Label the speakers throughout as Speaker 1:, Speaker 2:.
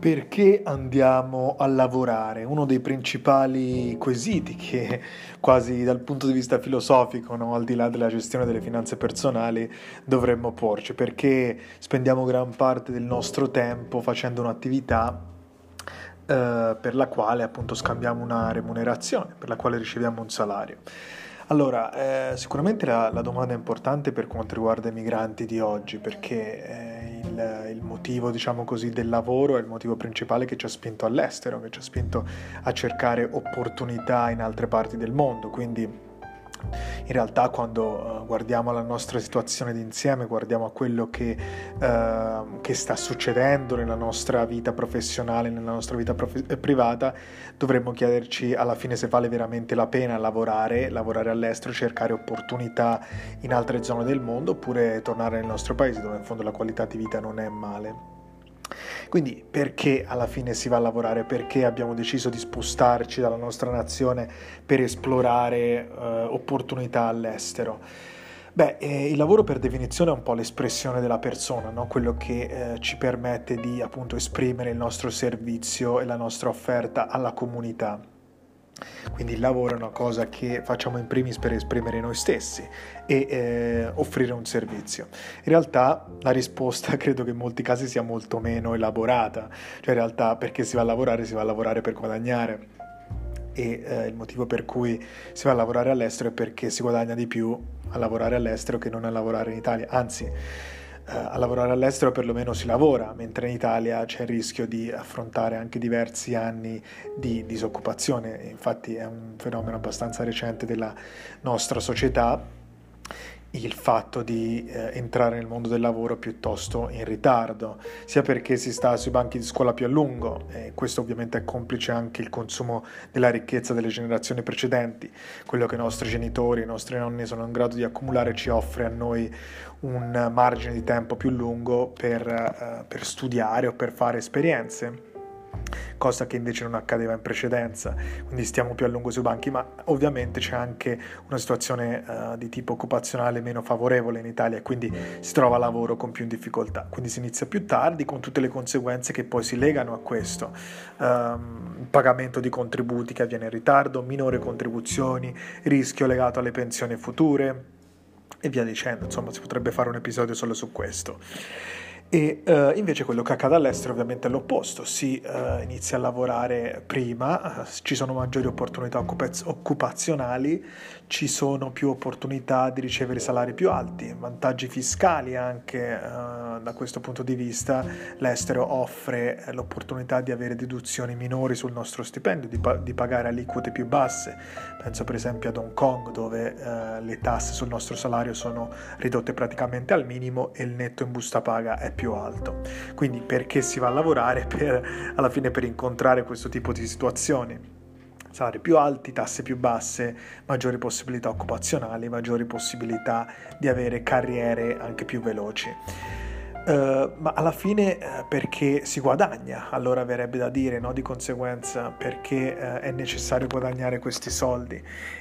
Speaker 1: Perché andiamo a lavorare? Uno dei principali quesiti che quasi dal punto di vista filosofico, no? al di là della gestione delle finanze personali, dovremmo porci. Perché spendiamo gran parte del nostro tempo facendo un'attività eh, per la quale appunto scambiamo una remunerazione, per la quale riceviamo un salario. Allora, eh, sicuramente la, la, domanda è importante per quanto riguarda i migranti di oggi, perché eh, il, il, motivo, diciamo così, del lavoro è il motivo principale che ci ha spinto all'estero, che ci ha spinto a cercare opportunità in altre parti del mondo. Quindi in realtà quando uh, guardiamo la nostra situazione d'insieme, guardiamo a quello che, uh, che, sta succedendo nella nostra vita professionale, nella nostra vita prof- eh, privata, dovremmo chiederci alla fine se vale veramente la pena lavorare, lavorare all'estero, cercare opportunità in altre zone del mondo oppure tornare nel nostro paese dove in fondo la qualità di vita non è male. Quindi perché alla fine si va a lavorare? Perché abbiamo deciso di spostarci dalla nostra nazione per esplorare eh, opportunità all'estero? Beh, eh, il lavoro per definizione è un po' l'espressione della persona, no? quello che eh, ci permette di appunto esprimere il nostro servizio e la nostra offerta alla comunità. Quindi il lavoro è una cosa che facciamo in primis per esprimere noi stessi e eh, offrire un servizio. In realtà la risposta credo che in molti casi sia molto meno elaborata, cioè in realtà perché si va a lavorare si va a lavorare per guadagnare. E eh, il motivo per cui si va a lavorare all'estero è perché si guadagna di più a lavorare all'estero che non a lavorare in Italia, anzi a lavorare all'estero perlomeno si lavora, mentre in Italia c'è il rischio di affrontare anche diversi anni di disoccupazione. Infatti è un fenomeno abbastanza recente della nostra società il fatto di eh, entrare nel mondo del lavoro piuttosto in ritardo, sia perché si sta sui banchi di scuola più a lungo, e questo ovviamente è complice anche il consumo della ricchezza delle generazioni precedenti, quello che i nostri genitori, i nostri nonni sono in grado di accumulare ci offre a noi un margine di tempo più lungo per, eh, per studiare o per fare esperienze cosa che invece non accadeva in precedenza, quindi stiamo più a lungo sui banchi, ma ovviamente c'è anche una situazione uh, di tipo occupazionale meno favorevole in Italia quindi si trova lavoro con più difficoltà, quindi si inizia più tardi con tutte le conseguenze che poi si legano a questo, um, pagamento di contributi che avviene in ritardo, minore contribuzioni, rischio legato alle pensioni future e via dicendo, insomma si potrebbe fare un episodio solo su questo. E uh, invece quello che accade all'estero ovviamente è l'opposto, si uh, inizia a lavorare prima, uh, ci sono maggiori opportunità occupaz- occupazionali, ci sono più opportunità di ricevere salari più alti, vantaggi fiscali anche da questo punto di vista, l'estero offre l'opportunità di avere deduzioni minori sul nostro stipendio, di, pa- di pagare aliquote più basse, penso per esempio ad Hong Kong dove le tasse sul nostro salario sono ridotte praticamente al minimo e il netto in busta paga è più più alto. Quindi perché si va a lavorare? Per, alla fine per incontrare questo tipo di situazioni salari più alti, tasse più basse, maggiori possibilità occupazionali, maggiori possibilità di avere carriere anche più veloci. Uh, ma alla fine uh, perché si guadagna, allora verrebbe da dire, no? di conseguenza perché uh, è necessario guadagnare questi soldi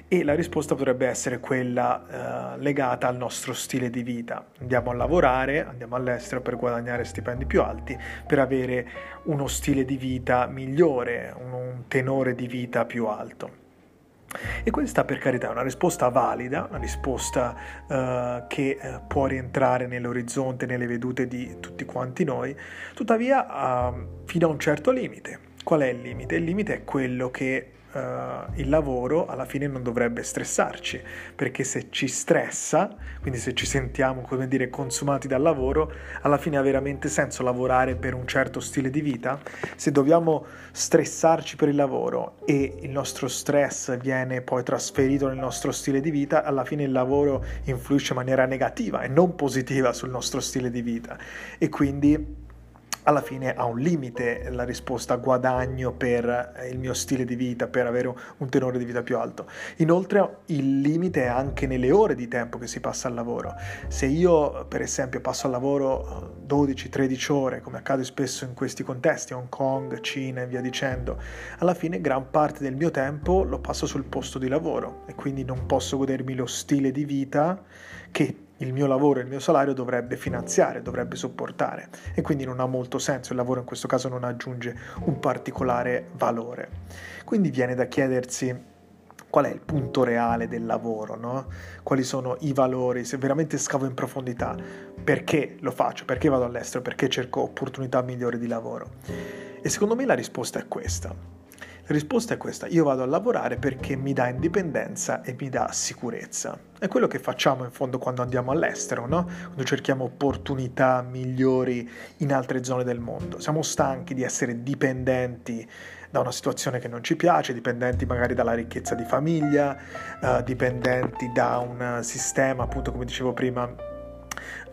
Speaker 1: e la risposta potrebbe essere quella legata al nostro stile di vita. Andiamo a lavorare, andiamo all'estero per guadagnare stipendi più alti, per avere uno stile di vita migliore, un, un tenore di vita più alto. E questa per carità è una risposta valida, una risposta uh, che uh, può rientrare nell'orizzonte, nelle vedute di tutti quanti noi, tuttavia uh, fino a un certo limite. Qual è il limite? Il limite è quello che uh, il lavoro alla fine non dovrebbe stressarci, perché se ci stressa, quindi se ci sentiamo, come dire, consumati dal lavoro, alla fine ha veramente senso lavorare per un certo stile di vita? Se dobbiamo stressarci per il lavoro e il nostro stress viene poi trasferito nel nostro stile di vita, alla fine il lavoro influisce in maniera negativa e non positiva sul nostro stile di vita e quindi alla fine ha un limite la risposta guadagno per il mio stile di vita, per avere un tenore di vita più alto. Inoltre il limite è anche nelle ore di tempo che si passa al lavoro. Se io per esempio passo al lavoro 12-13 ore, come accade spesso in questi contesti, Hong Kong, Cina e via dicendo, alla fine gran parte del mio tempo lo passo sul posto di lavoro e quindi non posso godermi lo stile di vita che il mio lavoro e il mio salario dovrebbe finanziare, dovrebbe sopportare e quindi non ha molto senso, il lavoro in questo caso non aggiunge un particolare valore. Quindi viene da chiedersi qual è il punto reale del lavoro, no? quali sono i valori, se veramente scavo in profondità, perché lo faccio, perché vado all'estero, perché cerco opportunità migliori di lavoro. E secondo me la risposta è questa. Risposta è questa, io vado a lavorare perché mi dà indipendenza e mi dà sicurezza. È quello che facciamo in fondo quando andiamo all'estero, no? Quando cerchiamo opportunità migliori in altre zone del mondo. Siamo stanchi di essere dipendenti da una situazione che non ci piace, dipendenti magari dalla ricchezza di famiglia, uh, dipendenti da un sistema, appunto come dicevo prima,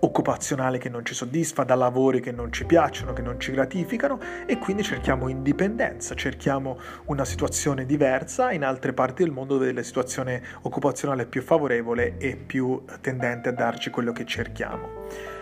Speaker 1: occupazionale che non ci soddisfa, da lavori che non ci piacciono, che non ci gratificano e quindi cerchiamo indipendenza, cerchiamo una situazione diversa in altre parti del mondo dove la situazione occupazionale è più favorevole e più tendente a darci quello che cerchiamo.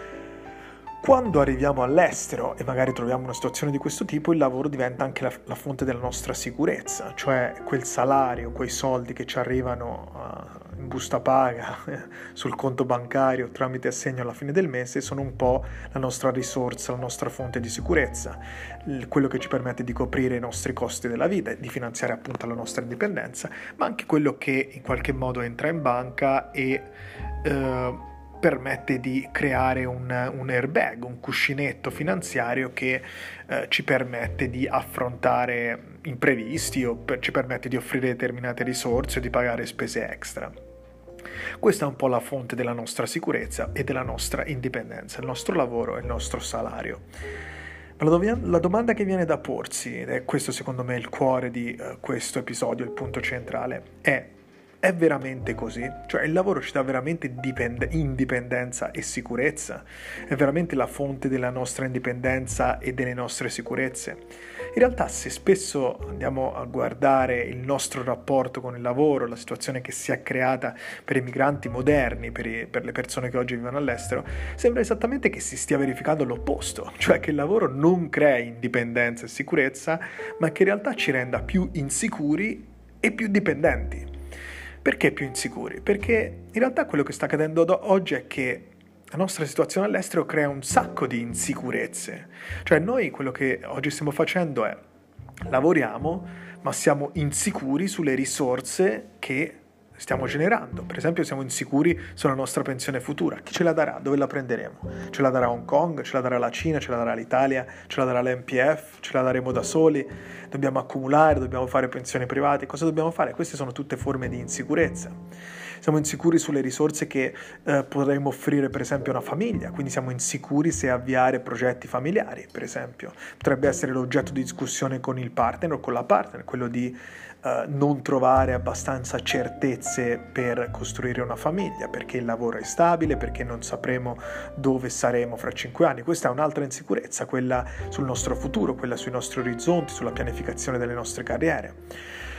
Speaker 1: Quando arriviamo all'estero e magari troviamo una situazione di questo tipo, il lavoro diventa anche la, la fonte della nostra sicurezza, cioè quel salario, quei soldi che ci arrivano uh, in busta paga, sul conto bancario, tramite assegno alla fine del mese, sono un po' la nostra risorsa, la nostra fonte di sicurezza, quello che ci permette di coprire i nostri costi della vita e di finanziare appunto la nostra indipendenza, ma anche quello che in qualche modo entra in banca e... Uh, permette di creare un, un airbag, un cuscinetto finanziario che eh, ci permette di affrontare imprevisti o per, ci permette di offrire determinate risorse o di pagare spese extra. Questa è un po' la fonte della nostra sicurezza e della nostra indipendenza, il nostro lavoro e il nostro salario. Ma la, do- la domanda che viene da porsi, ed è questo secondo me il cuore di uh, questo episodio, il punto centrale, è è veramente così? Cioè il lavoro ci dà veramente dipende- indipendenza e sicurezza? È veramente la fonte della nostra indipendenza e delle nostre sicurezze? In realtà se spesso andiamo a guardare il nostro rapporto con il lavoro, la situazione che si è creata per i migranti moderni, per, i, per le persone che oggi vivono all'estero, sembra esattamente che si stia verificando l'opposto, cioè che il lavoro non crea indipendenza e sicurezza, ma che in realtà ci renda più insicuri e più dipendenti. Perché più insicuri? Perché in realtà quello che sta accadendo oggi è che la nostra situazione all'estero crea un sacco di insicurezze. Cioè noi quello che oggi stiamo facendo è lavoriamo, ma siamo insicuri sulle risorse che stiamo generando. Per esempio siamo insicuri sulla nostra pensione futura. Chi ce la darà? Dove la prenderemo? Ce la darà Hong Kong? Ce la darà la Cina? Ce la darà l'Italia? Ce la darà l'MPF? Ce la daremo da soli? Dobbiamo accumulare? Dobbiamo fare pensioni private? Cosa dobbiamo fare? Queste sono tutte forme di insicurezza. Siamo insicuri sulle risorse che eh, potremmo offrire per esempio a una famiglia, quindi siamo insicuri se avviare progetti familiari, per esempio. Potrebbe essere l'oggetto di discussione con il partner o con la partner, quello di Uh, non trovare abbastanza certezze per costruire una famiglia, perché il lavoro è stabile, perché non sapremo dove saremo fra cinque anni. Questa è un'altra insicurezza, quella sul nostro futuro, quella sui nostri orizzonti, sulla pianificazione delle nostre carriere,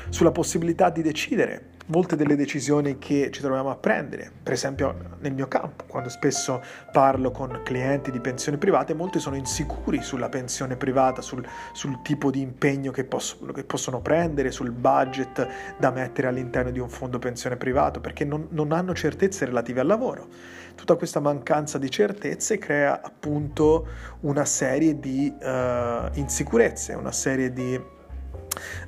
Speaker 1: sulla possibilità di decidere molte delle decisioni che ci troviamo a prendere, per esempio nel mio campo, quando spesso parlo con clienti di pensioni private, molti sono insicuri sulla pensione privata, sul, sul tipo di impegno che, posso, che, possono prendere, sul budget da mettere all'interno di un fondo pensione privato, perché non, non hanno certezze relative al lavoro. Tutta questa mancanza di certezze crea appunto una serie di uh, insicurezze, una serie di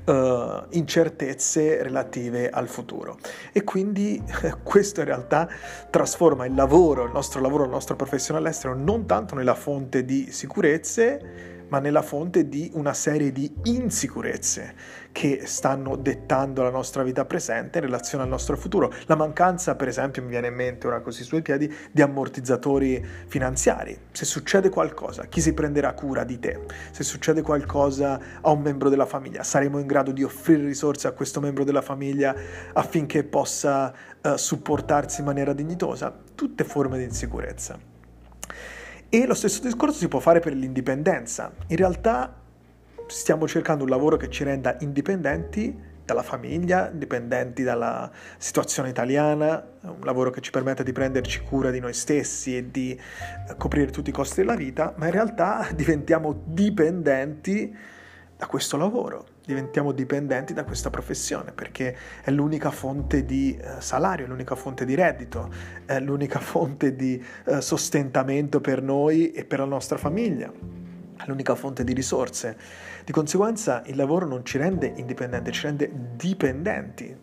Speaker 1: uh, incertezze relative al futuro. E quindi questo in realtà trasforma il lavoro, il nostro lavoro, la nostra professione all'estero non tanto nella fonte di sicurezze, ma nella fonte di una serie di insicurezze che stanno dettando la nostra vita presente in relazione al nostro futuro. La mancanza, per esempio, mi viene in mente ora così sui piedi, di ammortizzatori finanziari. Se succede qualcosa, chi si prenderà cura di te? Se succede qualcosa a un membro della famiglia, saremo in grado di offrire risorse a questo membro della famiglia affinché possa uh, supportarsi in maniera dignitosa? Tutte forme di insicurezza. E lo stesso discorso si può fare per l'indipendenza. In realtà stiamo cercando un lavoro che ci renda indipendenti dalla famiglia, indipendenti dalla situazione italiana, un lavoro che ci permette di prenderci cura di noi stessi e di eh, coprire tutti i costi della vita, ma in realtà diventiamo dipendenti da questo lavoro diventiamo dipendenti da questa professione perché è l'unica fonte di eh, salario, è l'unica fonte di reddito, è l'unica fonte di eh, sostentamento per noi e per la nostra famiglia, è l'unica fonte di risorse. Di conseguenza il lavoro non ci rende indipendenti, ci rende dipendenti.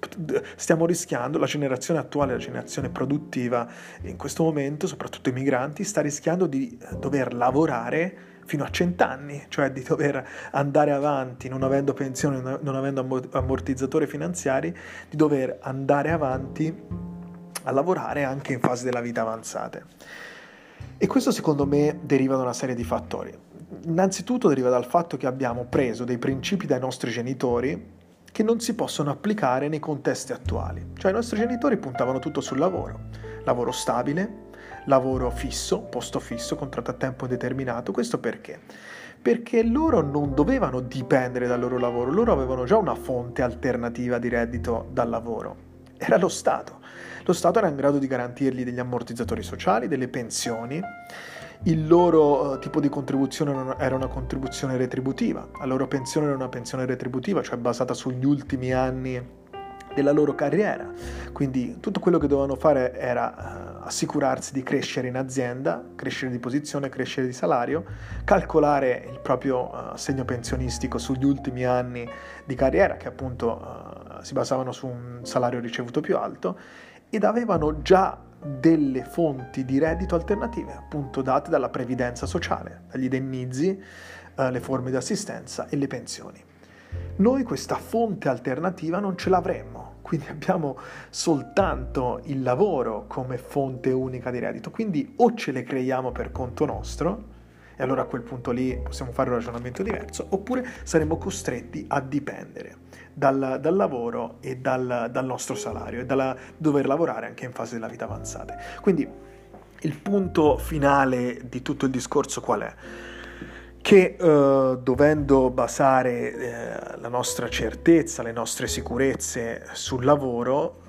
Speaker 1: Stiamo rischiando, la generazione attuale, la generazione produttiva in questo momento, soprattutto i migranti, sta rischiando di eh, dover lavorare fino a cent'anni, cioè di dover andare avanti non avendo pensione, non avendo ammortizzatori finanziari, di dover andare avanti a lavorare anche in fase della vita avanzate. E questo secondo me deriva da una serie di fattori. Innanzitutto deriva dal fatto che abbiamo preso dei principi dai nostri genitori che non si possono applicare nei contesti attuali. Cioè i nostri genitori puntavano tutto sul lavoro, lavoro stabile, lavoro fisso, posto fisso, contratto a tempo indeterminato. Questo perché? Perché loro non dovevano dipendere dal loro lavoro, loro avevano già una fonte alternativa di reddito dal lavoro. Era lo Stato. Lo Stato era in grado di garantirgli degli ammortizzatori sociali, delle pensioni. Il loro uh, tipo di contribuzione era una contribuzione retributiva, la loro pensione era una pensione retributiva, cioè basata sugli ultimi anni della loro carriera. Quindi tutto quello che dovevano fare era uh, assicurarsi di crescere in azienda, crescere di posizione, crescere di salario, calcolare il proprio uh, pensionistico sugli ultimi anni di carriera, che appunto uh, si basavano su un salario ricevuto più alto, ed avevano già delle fonti di reddito alternative, appunto date dalla previdenza sociale, dagli indennizi, le forme di assistenza e le pensioni. Noi questa fonte alternativa non ce l'avremmo, quindi abbiamo soltanto il lavoro come fonte unica di reddito, quindi o ce le creiamo per conto nostro, e allora a quel punto lì possiamo fare un ragionamento diverso, oppure saremo costretti a dipendere dal, dal lavoro e dal, dal, nostro salario e dal dover lavorare anche in fase della vita avanzata. Quindi il punto finale di tutto il discorso qual è? Che eh, dovendo basare eh, la nostra certezza, le nostre sicurezze sul lavoro,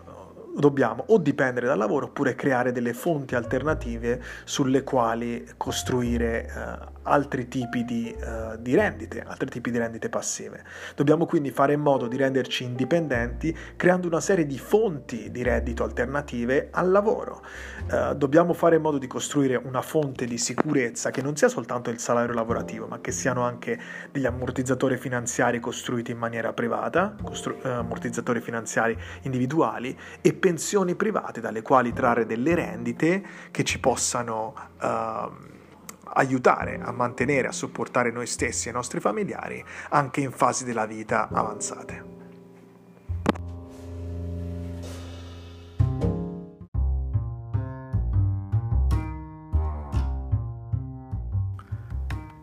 Speaker 1: dobbiamo o dipendere dal lavoro oppure creare delle fonti alternative sulle quali costruire eh, altri tipi di, uh, di, rendite, altri tipi di rendite passive. Dobbiamo quindi fare in modo di renderci indipendenti creando una serie di fonti di reddito alternative al lavoro. Uh, dobbiamo fare in modo di costruire una fonte di sicurezza che non sia soltanto il salario lavorativo, ma che siano anche degli ammortizzatori finanziari costruiti in maniera privata, costru- uh, ammortizzatori finanziari individuali e pensioni private dalle quali trarre delle rendite che ci possano uh, aiutare a mantenere, a supportare noi stessi e i nostri familiari anche in fasi della vita avanzate.